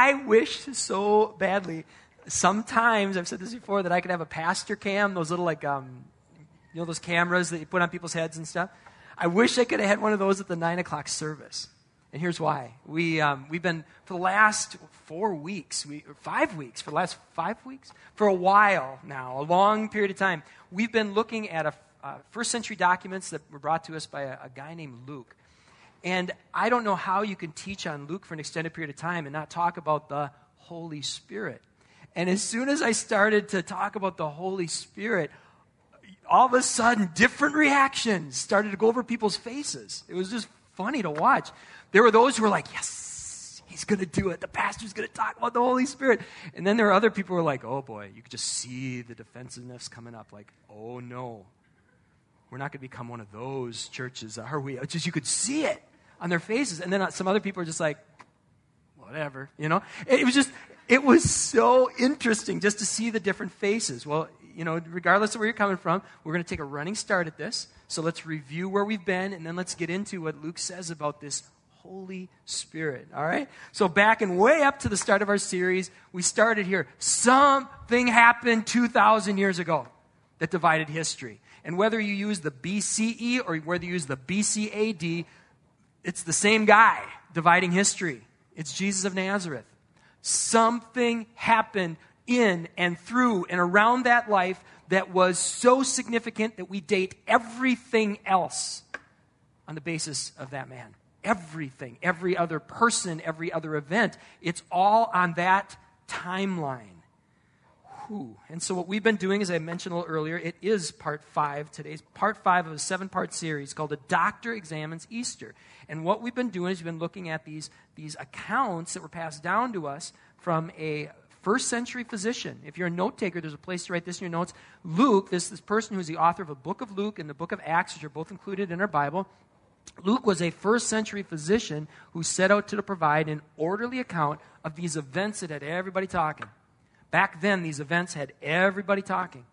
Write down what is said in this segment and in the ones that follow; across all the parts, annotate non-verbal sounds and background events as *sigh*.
I wish so badly. Sometimes I've said this before that I could have a pastor cam, those little like um, you know those cameras that you put on people's heads and stuff. I wish I could have had one of those at the nine o'clock service. And here's why. We, um, we've been, for the last four weeks, we, five weeks, for the last five weeks, for a while now, a long period of time, we've been looking at a, uh, first century documents that were brought to us by a, a guy named Luke. And I don't know how you can teach on Luke for an extended period of time and not talk about the Holy Spirit. And as soon as I started to talk about the Holy Spirit, all of a sudden, different reactions started to go over people's faces. It was just funny to watch. There were those who were like, yes, he's going to do it. The pastor's going to talk about the Holy Spirit. And then there were other people who were like, oh boy, you could just see the defensiveness coming up. Like, oh no, we're not going to become one of those churches, are we? Just you could see it on their faces. And then uh, some other people are just like, whatever, you know? It was just, it was so interesting just to see the different faces. Well, you know, regardless of where you're coming from, we're going to take a running start at this. So let's review where we've been, and then let's get into what Luke says about this Holy Spirit. All right? So, back and way up to the start of our series, we started here. Something happened 2,000 years ago that divided history. And whether you use the BCE or whether you use the BCAD, it's the same guy dividing history. It's Jesus of Nazareth. Something happened in and through and around that life that was so significant that we date everything else on the basis of that man. Everything, every other person, every other event, it's all on that timeline. And so, what we've been doing, as I mentioned a little earlier, it is part five. Today's part five of a seven part series called The Doctor Examines Easter. And what we've been doing is we've been looking at these, these accounts that were passed down to us from a first century physician. If you're a note taker, there's a place to write this in your notes. Luke, this, this person who's the author of a book of Luke and the book of Acts, which are both included in our Bible, Luke was a first century physician who set out to provide an orderly account of these events that had everybody talking. Back then, these events had everybody talking.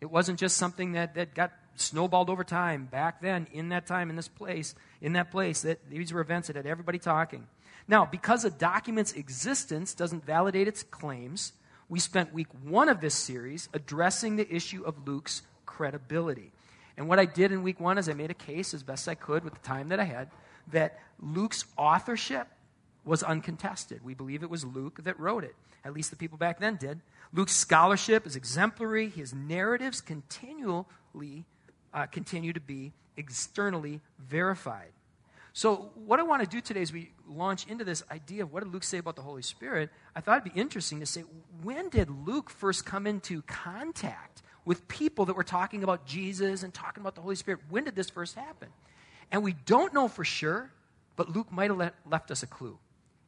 It wasn't just something that, that got snowballed over time. Back then, in that time, in this place, in that place, that these were events that had everybody talking. Now, because a document's existence doesn't validate its claims, we spent week one of this series addressing the issue of Luke's credibility. And what I did in week one is I made a case as best I could with the time that I had that Luke's authorship was uncontested. We believe it was Luke that wrote it. At least the people back then did. Luke's scholarship is exemplary. His narratives continually uh, continue to be externally verified. So, what I want to do today as we launch into this idea of what did Luke say about the Holy Spirit, I thought it'd be interesting to say when did Luke first come into contact with people that were talking about Jesus and talking about the Holy Spirit? When did this first happen? And we don't know for sure, but Luke might have left us a clue.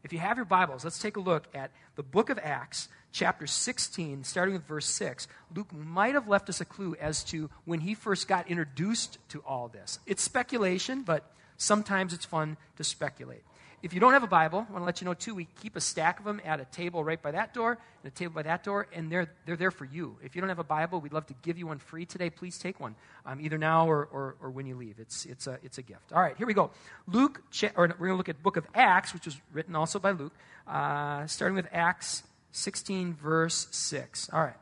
If you have your Bibles, let's take a look at the book of Acts, chapter 16, starting with verse 6. Luke might have left us a clue as to when he first got introduced to all this. It's speculation, but sometimes it's fun to speculate. If you don't have a Bible, I want to let you know too, we keep a stack of them at a table right by that door and a table by that door, and they're, they're there for you. If you don't have a Bible, we'd love to give you one free today. Please take one, um, either now or, or, or, when you leave. It's, it's, a, it's a gift. All right, here we go. Luke, or we're going to look at book of Acts, which was written also by Luke, uh, starting with Acts 16, verse 6. All right.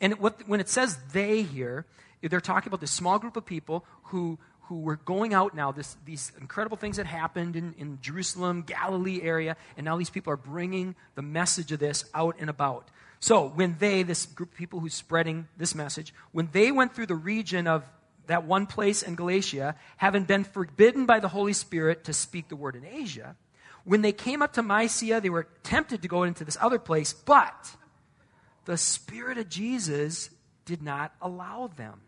And what, when it says they here, they're talking about this small group of people who who were going out now, this, these incredible things that happened in, in Jerusalem, Galilee area, and now these people are bringing the message of this out and about. So when they, this group of people who's spreading this message, when they went through the region of that one place in Galatia, having been forbidden by the Holy Spirit to speak the word in Asia, when they came up to Mysia, they were tempted to go into this other place, but the Spirit of Jesus did not allow them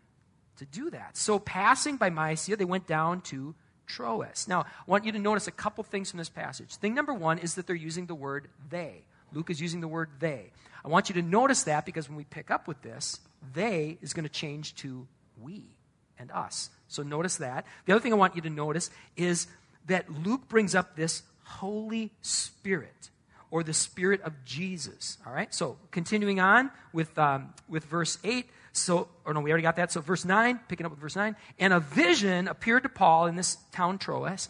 to do that. So, passing by Mysia, they went down to Troas. Now, I want you to notice a couple things from this passage. Thing number one is that they're using the word they. Luke is using the word they. I want you to notice that because when we pick up with this, they is going to change to we and us. So, notice that. The other thing I want you to notice is that Luke brings up this Holy Spirit or the Spirit of Jesus. All right? So, continuing on with, um, with verse 8. So, or no, we already got that. So, verse 9, picking up with verse 9. And a vision appeared to Paul in this town Troas.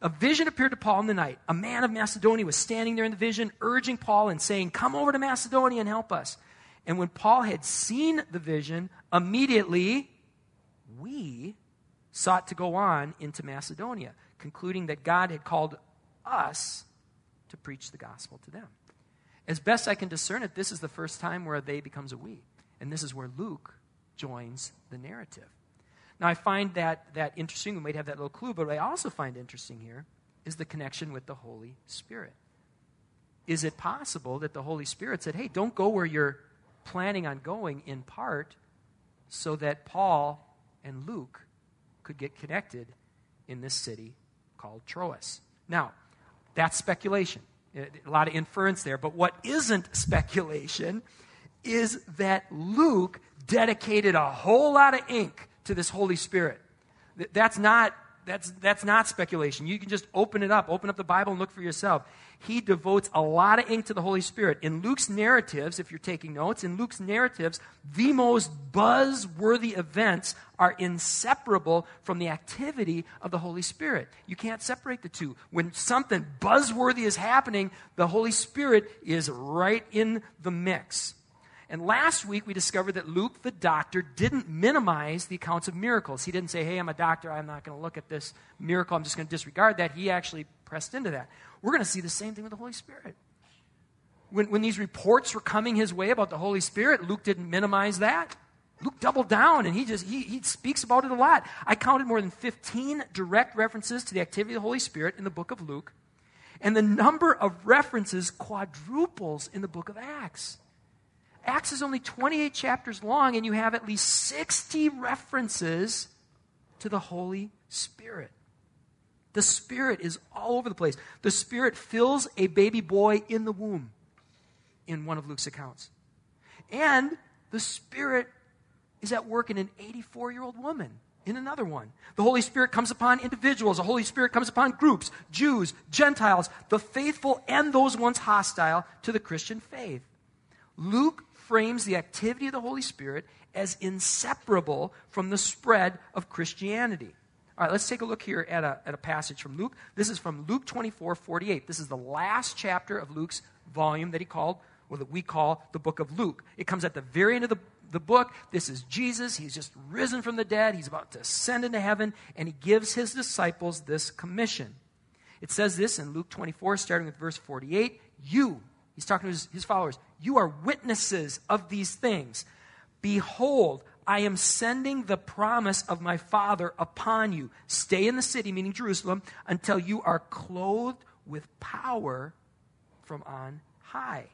A vision appeared to Paul in the night. A man of Macedonia was standing there in the vision, urging Paul and saying, Come over to Macedonia and help us. And when Paul had seen the vision, immediately we sought to go on into Macedonia, concluding that God had called us to preach the gospel to them. As best I can discern it, this is the first time where they becomes a we. And this is where Luke joins the narrative. Now, I find that, that interesting. We might have that little clue, but I also find interesting here is the connection with the Holy Spirit. Is it possible that the Holy Spirit said, hey, don't go where you're planning on going in part so that Paul and Luke could get connected in this city called Troas? Now, that's speculation. A lot of inference there. But what isn't speculation is that Luke dedicated a whole lot of ink to this Holy Spirit. That's not, that's, that's not speculation. You can just open it up, open up the Bible and look for yourself. He devotes a lot of ink to the Holy Spirit. In Luke's narratives, if you're taking notes, in Luke's narratives, the most buzzworthy events are inseparable from the activity of the Holy Spirit. You can't separate the two. When something buzzworthy is happening, the Holy Spirit is right in the mix. And last week we discovered that Luke, the doctor, didn't minimize the accounts of miracles. He didn't say, hey, I'm a doctor, I'm not going to look at this miracle, I'm just going to disregard that. He actually pressed into that. We're going to see the same thing with the Holy Spirit. When, when these reports were coming his way about the Holy Spirit, Luke didn't minimize that. Luke doubled down and he just he, he speaks about it a lot. I counted more than 15 direct references to the activity of the Holy Spirit in the book of Luke. And the number of references quadruples in the book of Acts. Acts is only 28 chapters long, and you have at least 60 references to the Holy Spirit. The Spirit is all over the place. The Spirit fills a baby boy in the womb in one of Luke's accounts. And the Spirit is at work in an 84 year old woman in another one. The Holy Spirit comes upon individuals, the Holy Spirit comes upon groups, Jews, Gentiles, the faithful, and those once hostile to the Christian faith. Luke frames the activity of the Holy Spirit as inseparable from the spread of Christianity. All right, let's take a look here at a, at a passage from Luke. This is from Luke 24 48. This is the last chapter of Luke's volume that he called, or that we call the book of Luke. It comes at the very end of the, the book. This is Jesus. He's just risen from the dead. He's about to ascend into heaven, and he gives his disciples this commission. It says this in Luke 24, starting with verse 48 You, He's talking to his, his followers. You are witnesses of these things. Behold, I am sending the promise of my Father upon you. Stay in the city, meaning Jerusalem, until you are clothed with power from on high.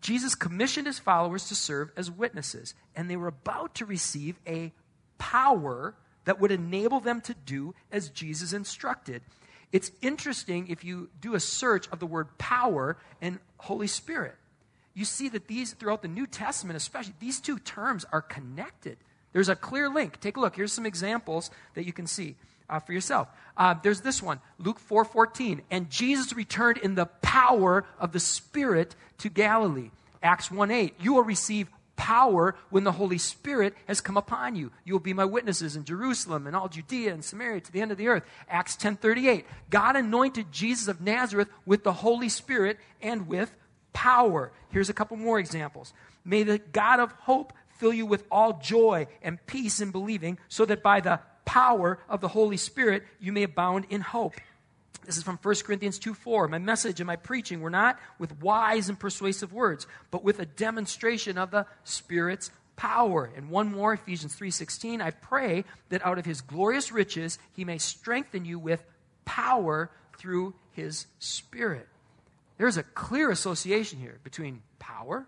Jesus commissioned his followers to serve as witnesses, and they were about to receive a power that would enable them to do as Jesus instructed. It's interesting if you do a search of the word power and Holy Spirit. You see that these, throughout the New Testament especially, these two terms are connected. There's a clear link. Take a look. Here's some examples that you can see uh, for yourself. Uh, there's this one, Luke 4:14, and Jesus returned in the power of the Spirit to Galilee. Acts 1 8. you will receive power when the Holy Spirit has come upon you. You will be my witnesses in Jerusalem and all Judea and Samaria to the end of the earth. Acts 10:38. God anointed Jesus of Nazareth with the Holy Spirit and with power. Here's a couple more examples. May the God of hope fill you with all joy and peace in believing, so that by the power of the Holy Spirit you may abound in hope. This is from 1 Corinthians 2 4. My message and my preaching were not with wise and persuasive words, but with a demonstration of the Spirit's power. And one more, Ephesians 3:16, I pray that out of his glorious riches he may strengthen you with power through his Spirit. There's a clear association here between power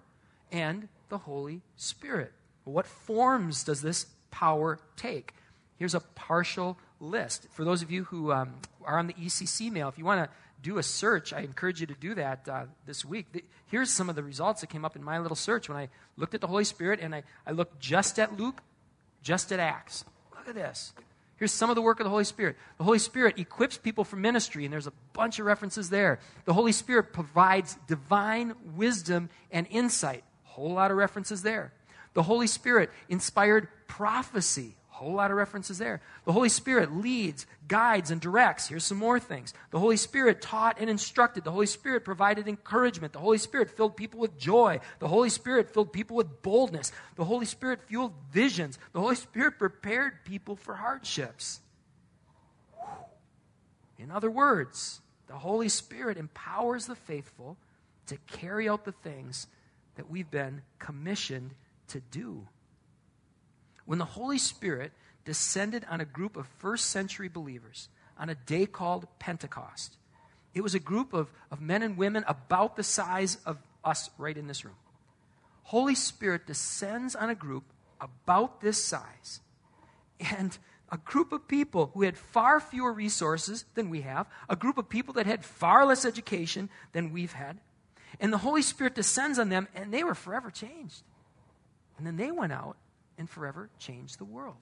and the Holy Spirit. What forms does this power take? Here's a partial list. For those of you who um, are on the ECC mail, if you want to do a search, I encourage you to do that uh, this week. The, here's some of the results that came up in my little search when I looked at the Holy Spirit and I, I looked just at Luke, just at Acts. Look at this. Here's some of the work of the Holy Spirit. The Holy Spirit equips people for ministry, and there's a bunch of references there. The Holy Spirit provides divine wisdom and insight. Whole lot of references there. The Holy Spirit inspired prophecy whole lot of references there. The Holy Spirit leads, guides, and directs. Here's some more things. The Holy Spirit taught and instructed. The Holy Spirit provided encouragement. The Holy Spirit filled people with joy. The Holy Spirit filled people with boldness. The Holy Spirit fueled visions. The Holy Spirit prepared people for hardships. In other words, the Holy Spirit empowers the faithful to carry out the things that we've been commissioned to do. When the Holy Spirit descended on a group of first century believers on a day called Pentecost, it was a group of, of men and women about the size of us right in this room. Holy Spirit descends on a group about this size. And a group of people who had far fewer resources than we have, a group of people that had far less education than we've had. And the Holy Spirit descends on them, and they were forever changed. And then they went out and forever change the world.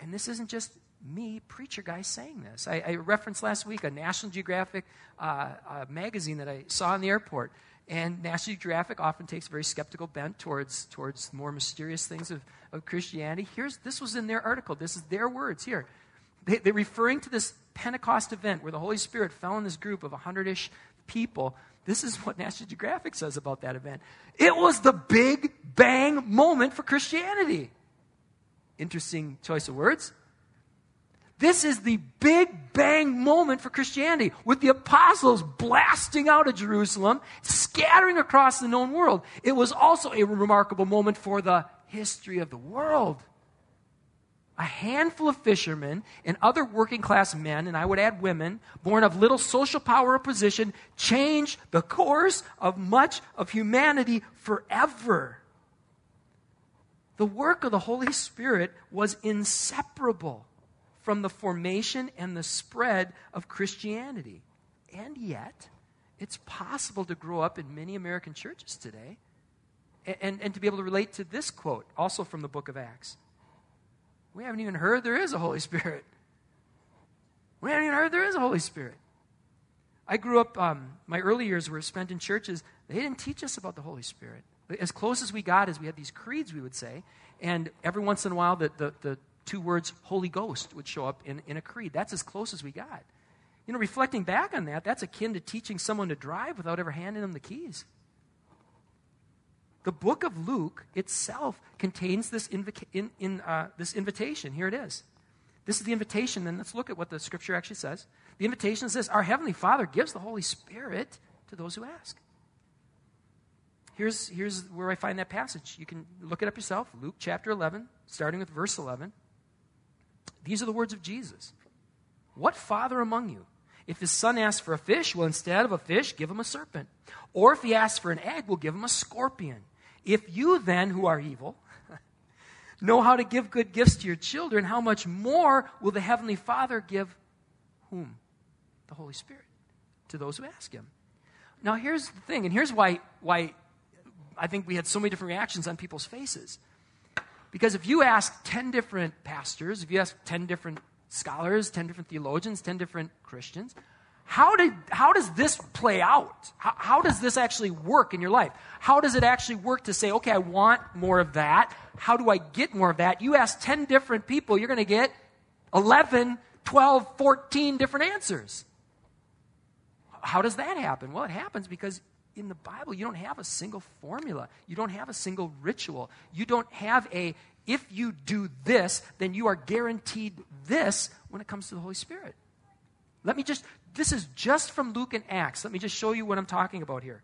And this isn't just me, preacher guy, saying this. I, I referenced last week a National Geographic uh, uh, magazine that I saw in the airport. And National Geographic often takes a very skeptical bent towards, towards more mysterious things of, of Christianity. Here's, this was in their article. This is their words here. They, they're referring to this Pentecost event where the Holy Spirit fell on this group of 100 ish people. This is what National Geographic says about that event. It was the big bang moment for Christianity. Interesting choice of words. This is the big bang moment for Christianity, with the apostles blasting out of Jerusalem, scattering across the known world. It was also a remarkable moment for the history of the world. A handful of fishermen and other working class men, and I would add women, born of little social power or position, changed the course of much of humanity forever. The work of the Holy Spirit was inseparable from the formation and the spread of Christianity. And yet, it's possible to grow up in many American churches today and, and, and, to be able to relate to this quote, also from the book of Acts. We haven't even heard there is a Holy Spirit. *laughs* We haven't even heard there is a Holy Spirit. I grew up, um, my early years were spent in churches. They didn't teach us about the Holy Spirit. As close as we got is we had these creeds, we would say, and every once in a while the, the, the two words Holy Ghost would show up in, in a creed. That's as close as we got. You know, reflecting back on that, that's akin to teaching someone to drive without ever handing them the keys. The book of Luke itself contains this, invica- in, in, uh, this invitation. Here it is. This is the invitation, and let's look at what the scripture actually says. The invitation is this Our Heavenly Father gives the Holy Spirit to those who ask. Here's, here's where I find that passage. You can look it up yourself. Luke chapter 11, starting with verse 11. These are the words of Jesus. What father among you, if his son asks for a fish, will instead of a fish give him a serpent? Or if he asks for an egg, will give him a scorpion? If you then, who are evil, *laughs* know how to give good gifts to your children, how much more will the Heavenly Father give whom? The Holy Spirit to those who ask Him. Now, here's the thing, and here's why, why I think we had so many different reactions on people's faces. Because if you ask 10 different pastors, if you ask 10 different scholars, 10 different theologians, 10 different Christians, how, did, how does this play out? How, how does this actually work in your life? How does it actually work to say, okay, I want more of that? How do I get more of that? You ask 10 different people, you're going to get 11, 12, 14 different answers. How does that happen? Well, it happens because in the Bible, you don't have a single formula. You don't have a single ritual. You don't have a, if you do this, then you are guaranteed this when it comes to the Holy Spirit. Let me just, this is just from Luke and Acts. Let me just show you what I'm talking about here.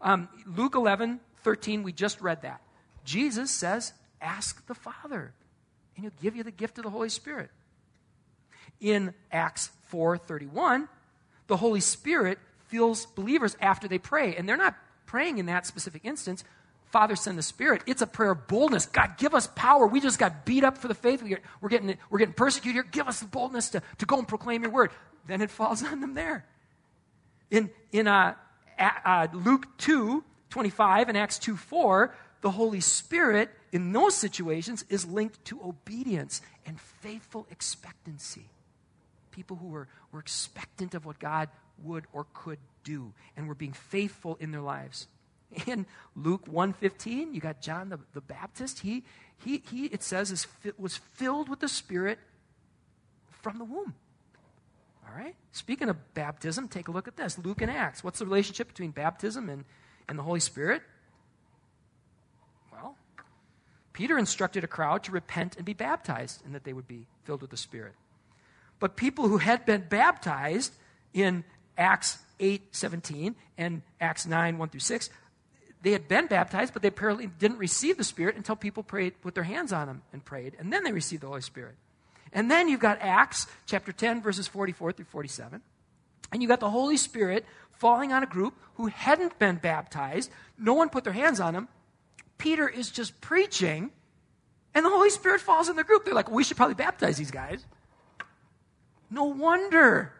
Um, Luke 11, 13, we just read that. Jesus says, ask the Father, and he'll give you the gift of the Holy Spirit. In Acts 4:31, the Holy Spirit fills believers after they pray. And they're not praying in that specific instance. Father, send the Spirit. It's a prayer of boldness. God, give us power. We just got beat up for the faith. We're getting, we're getting persecuted here. Give us the boldness to, to go and proclaim your word. Then it falls *laughs* on them there. In, in uh, uh, Luke 2 25 and Acts 2 4, the Holy Spirit in those situations is linked to obedience and faithful expectancy. People who were, were expectant of what God would or could do, and were being faithful in their lives. In Luke 1.15, you got John the, the Baptist. He, he, he, it says, is, was filled with the Spirit from the womb. All right? Speaking of baptism, take a look at this. Luke and Acts. What's the relationship between baptism and, and the Holy Spirit? Well, Peter instructed a crowd to repent and be baptized, and that they would be filled with the Spirit. But people who had been baptized in Acts 8 17 and Acts 9 1 through 6, they had been baptized, but they apparently didn't receive the Spirit until people prayed, put their hands on them and prayed, and then they received the Holy Spirit. And then you've got Acts chapter 10, verses 44 through 47. And you got the Holy Spirit falling on a group who hadn't been baptized. No one put their hands on them. Peter is just preaching, and the Holy Spirit falls in the group. They're like, we should probably baptize these guys. No wonder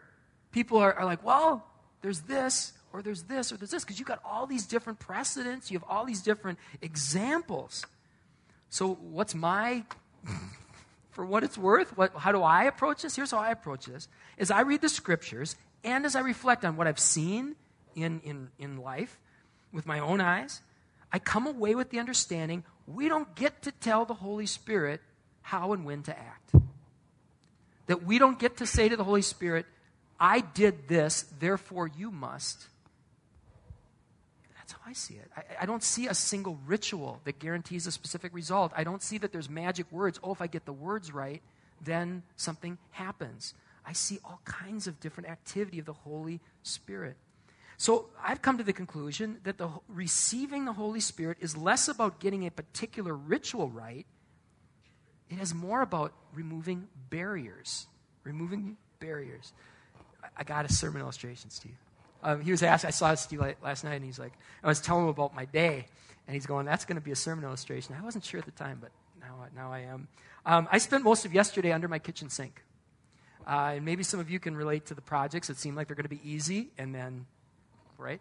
people are, are like, well, there's this, or there's this, or there's this, because you've got all these different precedents, you have all these different examples. So, what's my for what it's worth, what, how do I approach this? Here's how I approach this. As I read the scriptures and as I reflect on what I've seen in, in, in life with my own eyes, I come away with the understanding we don't get to tell the Holy Spirit how and when to act. That we don't get to say to the Holy Spirit, I did this, therefore you must. That's how I see it. I, I, don't see a single ritual that guarantees a specific result. I don't see that there's magic words. Oh, if I get the words right, then something happens. I see all kinds of different activity of the Holy Spirit. So I've come to the conclusion that the receiving the Holy Spirit is less about getting a particular ritual right. It is more about removing barriers. Removing barriers. I got a sermon illustration, Steve. Um, he was asked, I saw Steve last night, and he's like, I was telling him about my day, and he's going, that's going to be a sermon illustration. I wasn't sure at the time, but now, now I am. Um, I spent most of yesterday under my kitchen sink. Uh, and maybe some of you can relate to the projects that seem like they're going to be easy, and then, right?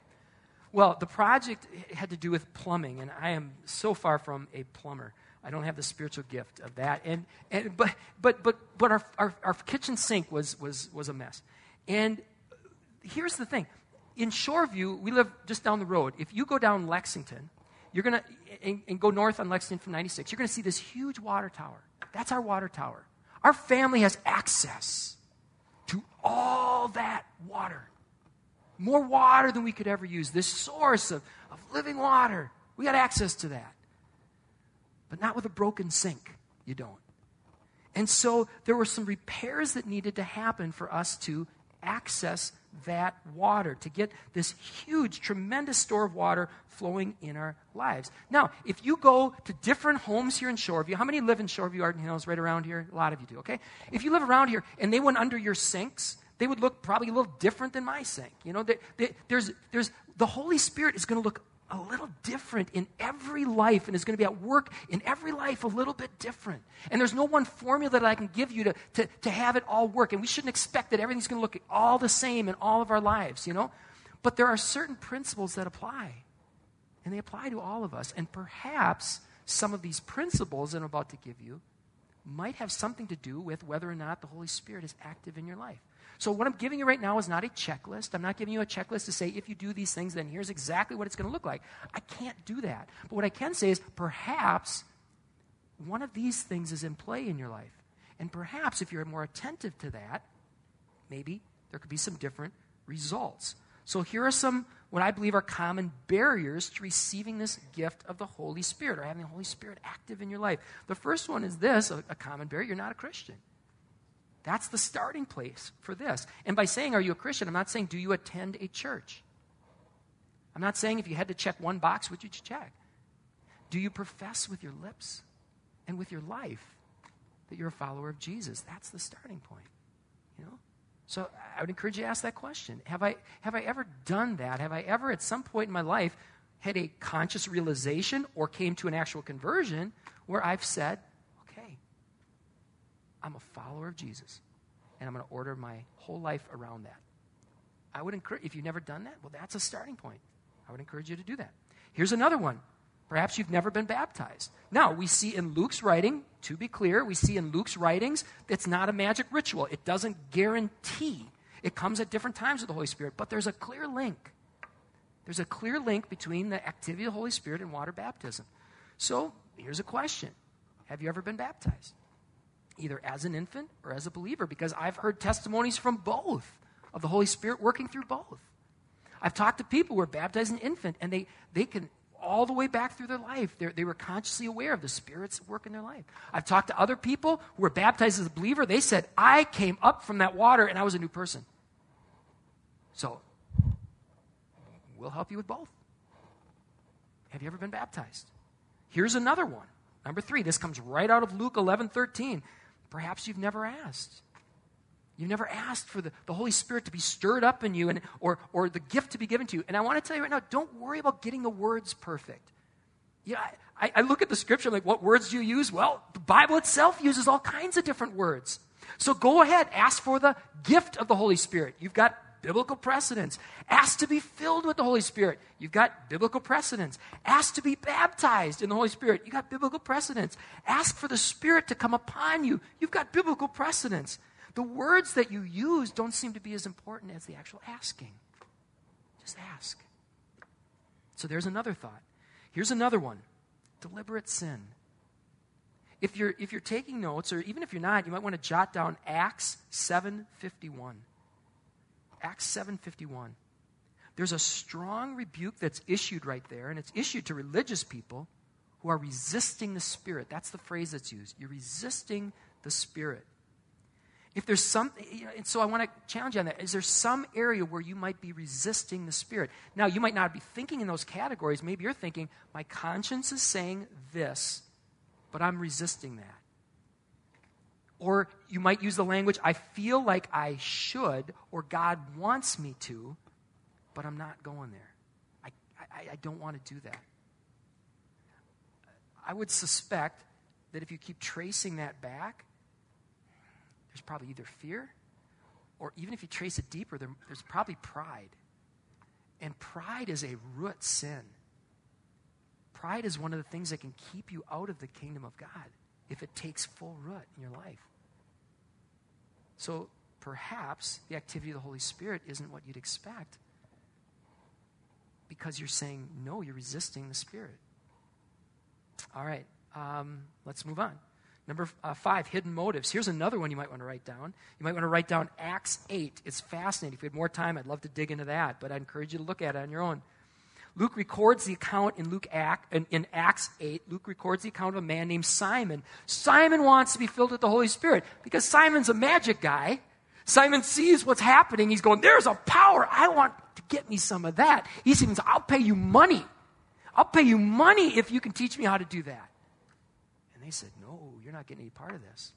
Well, the project had to do with plumbing, and I am so far from a plumber. I don't have the spiritual gift of that. And, and but but but but our, our, our kitchen sink was was was a mess. And here's the thing in Shoreview, we live just down the road. If you go down Lexington, you're going to, and, and, go north on Lexington from 96, you're going to see this huge water tower. That's our water tower. Our family has access to all that water. More water than we could ever use. This source of, of living water. We got access to that. But not with a broken sink. You don't. And so there were some repairs that needed to happen for us to access that water, to get this huge, tremendous store of water flowing in our lives. Now, if you go to different homes here in Shoreview, how many live in Shoreview, Arden Hills, right around here? A lot of you do, okay? If you live around here and they went under your sinks, they would look probably a little different than my sink. You know, they, they, there's, there's, the Holy Spirit is going to look a little different in every life and is going to be at work in every life a little bit different. And there's no one formula that I can give you to, to, to have it all work. And we shouldn't expect that everything's going to look all the same in all of our lives, you know? But there are certain principles that apply. And they apply to all of us. And perhaps some of these principles that I'm about to give you might have something to do with whether or not the Holy Spirit is active in your life. So, what I'm giving you right now is not a checklist. I'm not giving you a checklist to say, if you do these things, then here's exactly what it's going to look like. I can't do that. But what I can say is, perhaps one of these things is in play in your life. And perhaps if you're more attentive to that, maybe there could be some different results. So, here are some what I believe are common barriers to receiving this gift of the Holy Spirit or having the Holy Spirit active in your life. The first one is this a, a common barrier you're not a Christian. That's the starting place for this. And by saying, Are you a Christian? I'm not saying, Do you attend a church? I'm not saying if you had to check one box, would you check? Do you profess with your lips and with your life that you're a follower of Jesus? That's the starting point. You know? So I would encourage you to ask that question. Have I, have I ever done that? Have I ever, at some point in my life, had a conscious realization or came to an actual conversion where I've said, I'm a follower of Jesus, and I'm going to order my whole life around that. I would encourage, if you've never done that, well, that's a starting point. I would encourage you to do that. Here's another one. Perhaps you've never been baptized. Now, we see in Luke's writing, to be clear, we see in Luke's writings, it's not a magic ritual. It doesn't guarantee. It comes at different times with the Holy Spirit, but there's a clear link. There's a clear link between the activity of the Holy Spirit and water baptism. So here's a question Have you ever been baptized? Either as an infant or as a believer, because I've heard testimonies from both of the Holy Spirit working through both. I've talked to people who were baptized as an infant, and they, they can, all the way back through their life, they were consciously aware of the Spirit's work in their life. I've talked to other people who were baptized as a believer. They said, I came up from that water and I was a new person. So, we'll help you with both. Have you ever been baptized? Here's another one. Number three, this comes right out of Luke 11 13. Perhaps you've never asked. You've never asked for the, the Holy Spirit to be stirred up in you and, or, or the gift to be given to you. And I want to tell you right now don't worry about getting the words perfect. Yeah, I, I look at the scripture, I'm like, what words do you use? Well, the Bible itself uses all kinds of different words. So go ahead, ask for the gift of the Holy Spirit. You've got biblical precedence. Ask to be filled with the Holy Spirit. You've got biblical precedence. Ask to be baptized in the Holy Spirit. You've got biblical precedence. Ask for the Spirit to come upon you. You've got biblical precedence. The words that you use don't seem to be as important as the actual asking. Just ask. So there's another thought. Here's another one deliberate sin. If you're, if you're taking notes, or even if you're not, you might want to jot down Acts 7.51. Acts 7.51. There's a strong rebuke that's issued right there, and it's issued to religious people who are resisting the Spirit. That's the phrase that's used. You're resisting the Spirit. If there's some, and so I want to challenge you on that. Is there some area where you might be resisting the Spirit? Now, you might not be thinking in those categories. Maybe you're thinking, my conscience is saying this, but I'm resisting that. Or you might use the language, I feel like I should, or God wants me to, but I'm not going there. I, I, I don't want to do that. I would suspect that if you keep tracing that back, there's probably either fear, or even if you trace it deeper, there, there's probably pride. And pride is a root sin. Pride is one of the things that can keep you out of the kingdom of God if it takes full root in your life. So perhaps the activity of the Holy Spirit isn't what you'd expect because you're saying no, you're resisting the Spirit. All right, um, let's move on. Number uh, five, hidden motives. Here's another one you might want to write down. You might want to write down Acts 8. It's fascinating. If we had more time, I'd love to dig into that, but I encourage you to look at it on your own. Luke records the account in Luke in, in Acts 8. Luke records the account of a man named Simon. Simon wants to be filled with the Holy Spirit because Simon's a magic guy. Simon sees what's happening. He's going, There's a power. I want to get me some of that. He says, I'll pay you money. I'll pay you money if you can teach me how to do that. And they said, No, you're not getting any part of this.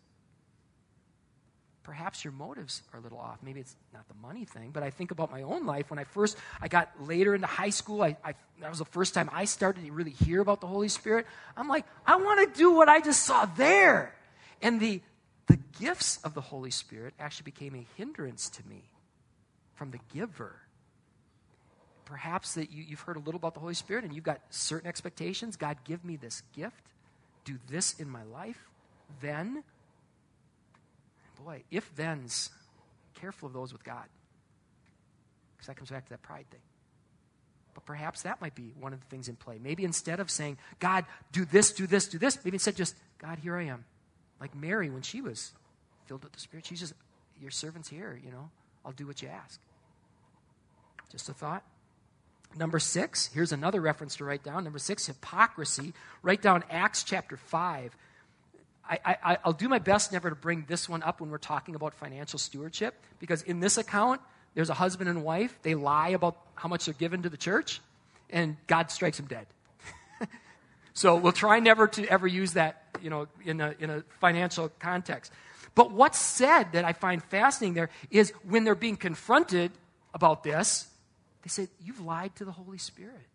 Perhaps your motives are a little off. Maybe it's not the money thing, but I think about my own life. When I first, I got later into high school, I, I that was the first time I started to really hear about the Holy Spirit. I'm like, I want to do what I just saw there. And the, the gifts of the Holy Spirit actually became a hindrance to me from the giver. Perhaps that you, you've heard a little about the Holy Spirit and you've got certain expectations. God, give me this gift. Do this in my life then, boy, if thens, careful of those with God. Because that comes back to that pride thing. But perhaps that might be one of the things in play. Maybe instead of saying, God, do this, do this, do this, maybe instead just, God, here I am. Like Mary when she was filled with the Spirit. She's just, your servant's here, you know. I'll do what you ask. Just a thought. Number six, here's another reference to write down. Number six, hypocrisy. Write down Acts chapter 5. I, I, I'll do my best never to bring this one up when we're talking about financial stewardship, because in this account, there's a husband and wife. They lie about how much they're given to the church, and God strikes them dead. *laughs* so we'll try never to ever use that, you know, in a, in a financial context. But what's said that I find fascinating there is when they're being confronted about this, they say, You've lied to the Holy Spirit.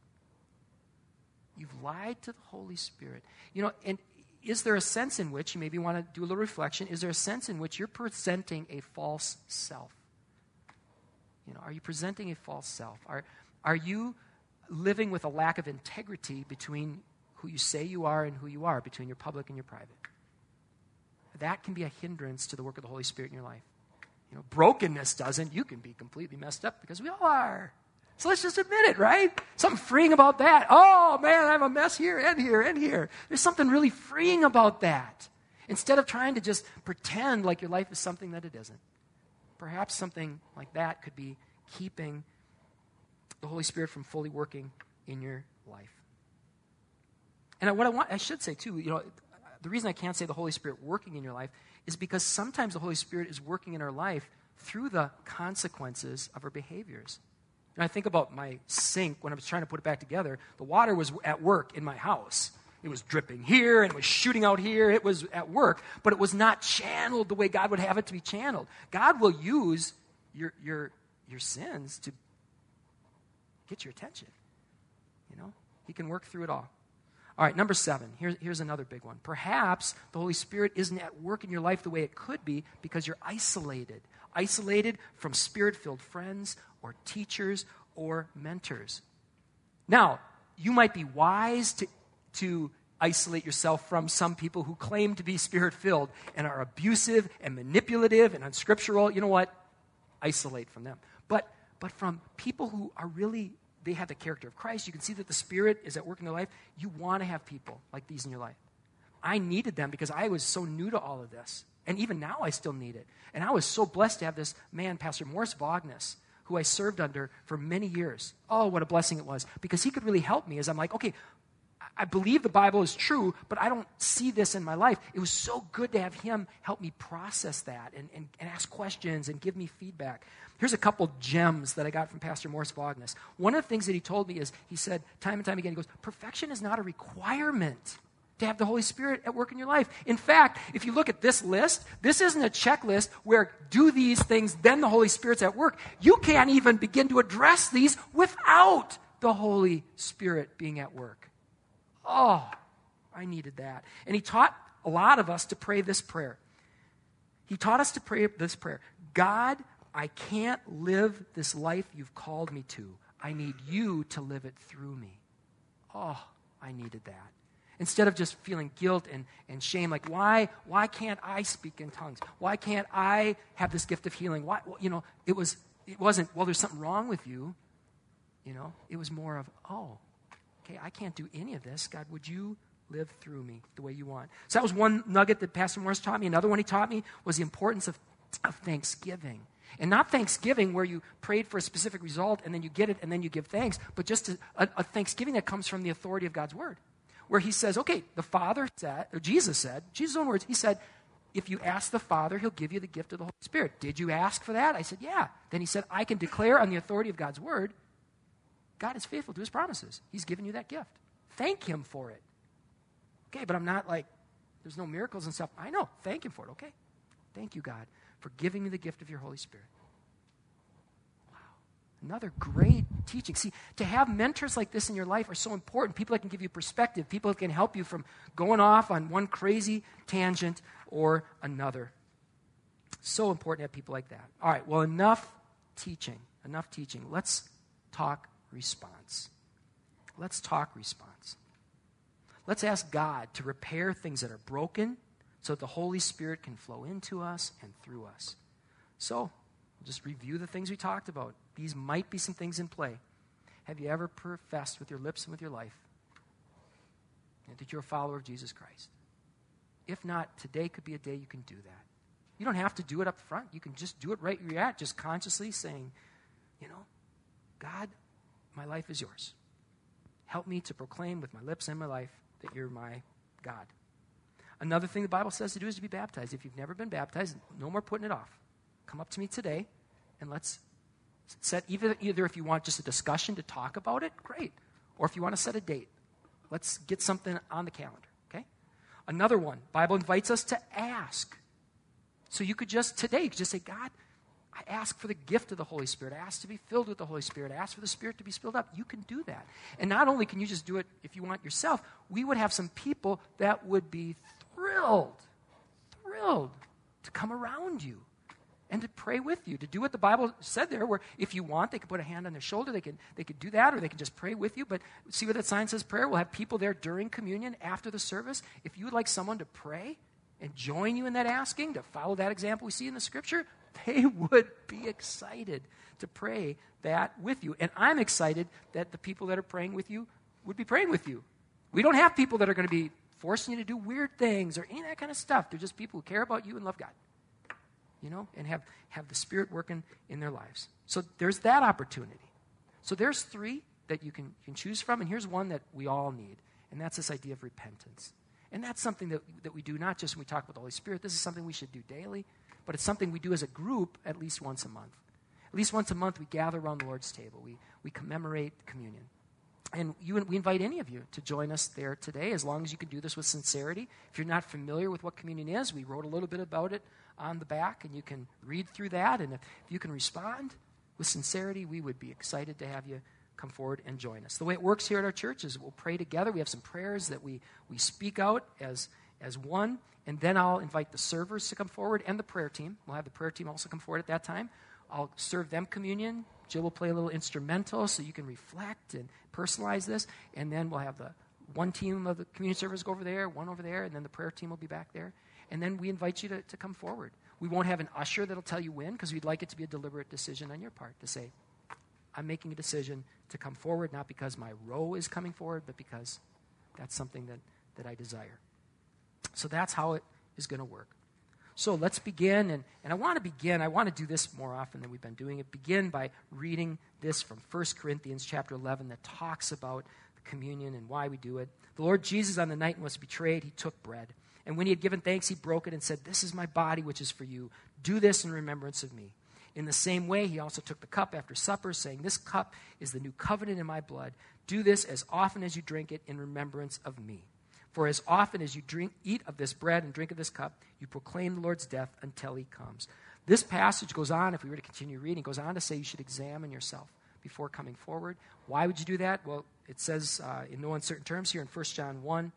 You've lied to the Holy Spirit. You know, and is there a sense in which, you maybe want to do a little reflection, is there a sense in which you're presenting a false self? You know, are you presenting a false self? Are, are you living with a lack of integrity between who you say you are and who you are, between your public and your private? That can be a hindrance to the work of the Holy Spirit in your life. You know, brokenness doesn't. You can be completely messed up because we all are. So let's just admit it, right? Something freeing about that. Oh man, I have a mess here and here and here. There's something really freeing about that. Instead of trying to just pretend like your life is something that it isn't. Perhaps something like that could be keeping the Holy Spirit from fully working in your life. And what I want, I should say too, you know, the reason I can't say the Holy Spirit working in your life is because sometimes the Holy Spirit is working in our life through the consequences of our behaviors. And I think about my sink when I was trying to put it back together. The water was at work in my house. It was dripping here and it was shooting out here. It was at work, but it was not channeled the way God would have it to be channeled. God will use your, your, your sins to get your attention. You know, He can work through it all. All right, number seven. Here's, here's another big one. Perhaps the Holy Spirit isn't at work in your life the way it could be because you're isolated. Isolated from spirit filled friends or teachers or mentors. Now, you might be wise to, to isolate yourself from some people who claim to be spirit filled and are abusive and manipulative and unscriptural. You know what? Isolate from them. But, but from people who are really they have the character of Christ. You can see that the Spirit is at work in their life. You want to have people like these in your life. I needed them because I was so new to all of this. And even now, I still need it. And I was so blessed to have this man, Pastor Morris Vagnes, who I served under for many years. Oh, what a blessing it was. Because he could really help me as I'm like, okay, I believe the Bible is true, but I don't see this in my life. It was so good to have him help me process that and, and, and ask questions and give me feedback. Here's a couple gems that I got from Pastor Morris Vagnes. One of the things that he told me is he said time and time again, he goes, Perfection is not a requirement to have the Holy Spirit at work in your life. In fact, if you look at this list, this isn't a checklist where do these things, then the Holy Spirit's at work. You can't even begin to address these without the Holy Spirit being at work. Oh, I needed that. And he taught a lot of us to pray this prayer. He taught us to pray this prayer God, I can't live this life you've called me to. I need you to live it through me. Oh, I needed that. Instead of just feeling guilt and, and shame, like, why, why can't I speak in tongues? Why can't I have this gift of healing? Why, you know, it, was, it wasn't, well, there's something wrong with you. You know, it was more of, oh, okay, I can't do any of this. God, would you live through me the way you want? So that was one nugget that Pastor Morris taught me. Another one he taught me was the importance of, of thanksgiving. And not thanksgiving where you prayed for a specific result and then you get it and then you give thanks, but just a, a, a thanksgiving that comes from the authority of God's word. Where he says, okay, the Father said, or Jesus said, Jesus' own words, he said, if you ask the Father, he'll give you the gift of the Holy Spirit. Did you ask for that? I said, yeah. Then he said, I can declare on the authority of God's word, God is faithful to his promises. He's given you that gift. Thank him for it. Okay, but I'm not like, there's no miracles and stuff. I know. Thank him for it, okay? Thank you, God for giving me the gift of your Holy Spirit. Another great teaching. See, to have mentors like this in your life are so important. People that can give you perspective, people that can help you from going off on one crazy tangent or another. So important to have people like that. All right, well, enough teaching. Enough teaching. Let's talk response. Let's talk response. Let's ask God to repair things that are broken so that the Holy Spirit can flow into us and through us. So, just review the things we talked about. These might be some things in play. Have you ever professed with your lips and with your life that you're a follower of Jesus Christ? If not, today could be a day you can do that. You don't have to do it up front. You can just do it right where you're at, just consciously saying, you know, God, my life is yours. Help me to proclaim with my lips and my life that you're my God. Another thing the Bible says to do is to be baptized. If you've never been baptized, no more putting it off. Come up to me today and let's set either, either if you want just a discussion to talk about it, great. Or if you want to set a date, let's get something on the calendar, okay? Another one, Bible invites us to ask. So you could just today, just say, God, I ask for the gift of the Holy Spirit. I ask to be filled with the Holy Spirit. I ask for the Spirit to be spilled up. You can do that. And not only can you just do it if you want yourself, we would have some people that would be thrilled, thrilled to come around you and to pray with you, to do what the Bible said there, where if you want, they could put a hand on their shoulder, they could, they could do that, or they could just pray with you. But see what that sign says prayer? We'll have people there during communion, after the service. If you would like someone to pray and join you in that asking, to follow that example we see in the scripture, they *laughs* would be excited to pray that with you. And I'm excited that the people that are praying with you would be praying with you. We don't have people that are going to be forcing you to do weird things or any of that kind of stuff. They're just people who care about you and love God, you know, and have, have the Spirit working in their lives. So there's that opportunity. So there's three that you can, you can choose from, and here's one that we all need, and that's this idea of repentance. And that's something that, that we do not just when we talk about the Holy Spirit. This is something we should do daily, but it's something we do as a group at least once a month. At least once a month, we gather around the Lord's table. We, we commemorate communion. And you, we invite any of you to join us there today, as long as you can do this with sincerity. If you're not familiar with what communion is, we wrote a little bit about it on the back, and you can read through that. And if, if you can respond with sincerity, we would be excited to have you come forward and join us. The way it works here at our church is we'll pray together. We have some prayers that we, we speak out as, as one, and then I'll invite the servers to come forward and the prayer team. We'll have the prayer team also come forward at that time. I'll serve them communion. Jill will play a little instrumental so you can reflect and personalize this. And then we'll have the one team of the community servers go over there, one over there, and then the prayer team will be back there. And then we invite you to, to come forward. We won't have an usher that'll tell you when because we'd like it to be a deliberate decision on your part to say, I'm making a decision to come forward, not because my row is coming forward, but because that's something that, that I desire. So that's how it is going to work. So let's begin. And, and I want to begin, I want to do this more often than we've been doing it. Begin by reading this from 1 Corinthians chapter 11 that talks about communion and why we do it. The Lord Jesus, on the night when was betrayed, he took bread. And when he had given thanks, he broke it and said, This is my body, which is for you. Do this in remembrance of me. In the same way, he also took the cup after supper, saying, This cup is the new covenant in my blood. Do this as often as you drink it in remembrance of me. For as often as you drink, eat of this bread and drink of this cup, you proclaim the Lord's death until he comes. This passage goes on, if we were to continue reading, goes on to say you should examine yourself before coming forward. Why would you do that? Well, it says uh, in no uncertain terms here in 1 John 1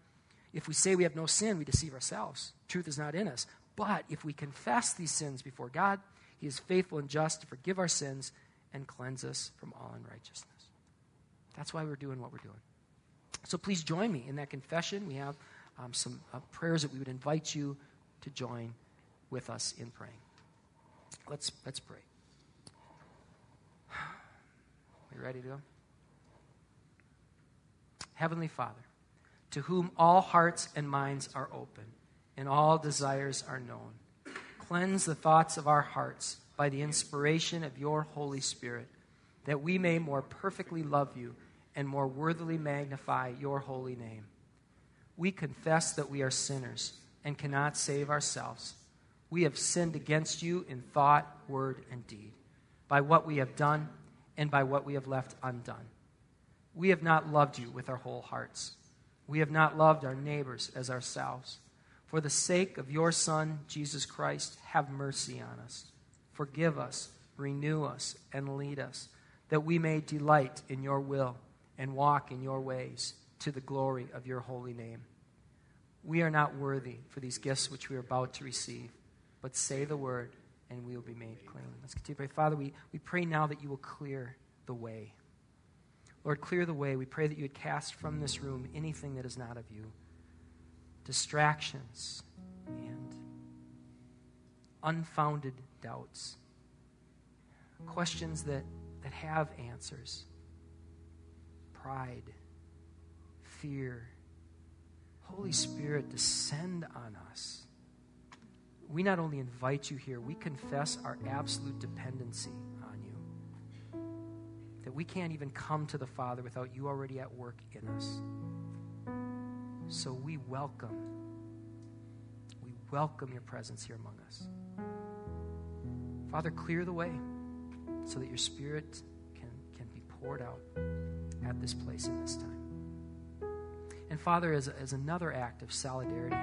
if we say we have no sin, we deceive ourselves. Truth is not in us. But if we confess these sins before God, he is faithful and just to forgive our sins and cleanse us from all unrighteousness. That's why we're doing what we're doing. So please join me in that confession. We have um, some uh, prayers that we would invite you to join with us in praying. Let's, let's pray. *sighs* Are you ready to go? Heavenly Father, to whom all hearts and minds are open and all desires are known, cleanse the thoughts of our hearts by the inspiration of your Holy Spirit, that we may more perfectly love you and more worthily magnify your holy name. We confess that we are sinners and cannot save ourselves. We have sinned against you in thought, word, and deed, by what we have done and by what we have left undone. We have not loved you with our whole hearts. We have not loved our neighbors as ourselves. For the sake of your Son, Jesus Christ, have mercy on us. Forgive us, renew us, and lead us, that we may delight in your will and walk in your ways to the glory of your holy name. We are not worthy for these gifts which we are about to receive, but say the word and we will be made clean. Let's continue to pray. Father, we, we pray now that you will clear the way. Lord, clear the way. We pray that you would cast from this room anything that is not of you distractions and unfounded doubts, questions that, that have answers pride, fear. Holy Spirit, descend on us. We not only invite you here, we confess our absolute dependency we can't even come to the Father without you already at work in us. So we welcome, we welcome your presence here among us. Father, clear the way so that your Spirit can, can be poured out at this place in this time. And Father, as, as another act of solidarity,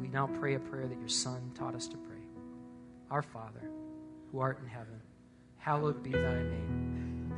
we now pray a prayer that your Son taught us to pray. Our Father, who art in heaven, hallowed be thy name.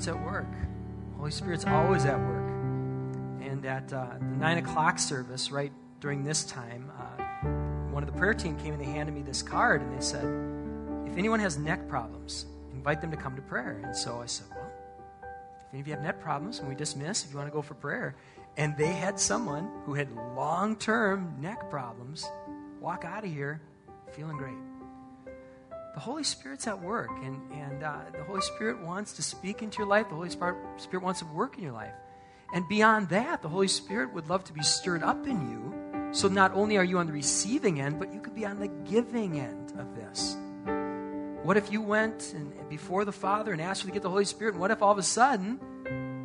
Spirit's at work. Holy Spirit's always at work. And at uh, the 9 o'clock service, right during this time, uh, one of the prayer team came and they handed me this card and they said, if anyone has neck problems, invite them to come to prayer. And so I said, well, if any of you have neck problems, when we dismiss, if you want to go for prayer. And they had someone who had long term neck problems walk out of here feeling great. The Holy Spirit's at work, and, and uh, the Holy Spirit wants to speak into your life. The Holy Spirit, wants to work in your life. And beyond that, the Holy Spirit would love to be stirred up in you so not only are you on the receiving end, but you could be on the giving end of this. What if you went and, and before the Father and asked for to get the Holy Spirit? And what if all of a sudden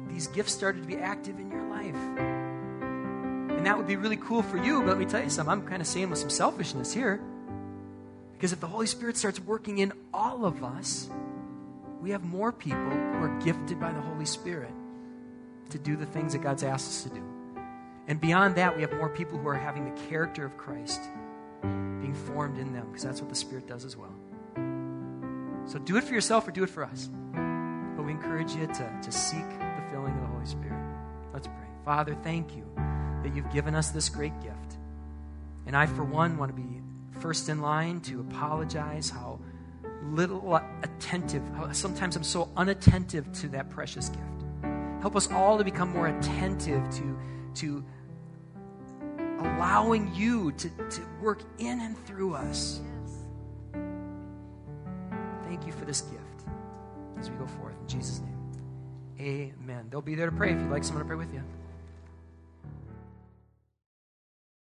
these gifts started to be active in your life? And that would be really cool for you, but let me tell you something. I'm kind of saying with some selfishness here. Because if the Holy Spirit starts working in all of us, we have more people who are gifted by the Holy Spirit to do the things that God's asked us to do. And beyond that, we have more people who are having the character of Christ being formed in them, because that's what the Spirit does as well. So do it for yourself or do it for us. But we encourage you to, to seek the filling of the Holy Spirit. Let's pray. Father, thank you that you've given us this great gift. And I, for one, want to be first in line to apologize how little uh, attentive, how sometimes I'm so unattentive to that precious gift. Help us all to become more attentive to, to allowing you to, to work in and through us. Thank you for this gift as we go forth. In Jesus' name, amen. They'll be there to pray if you'd like someone to pray with you.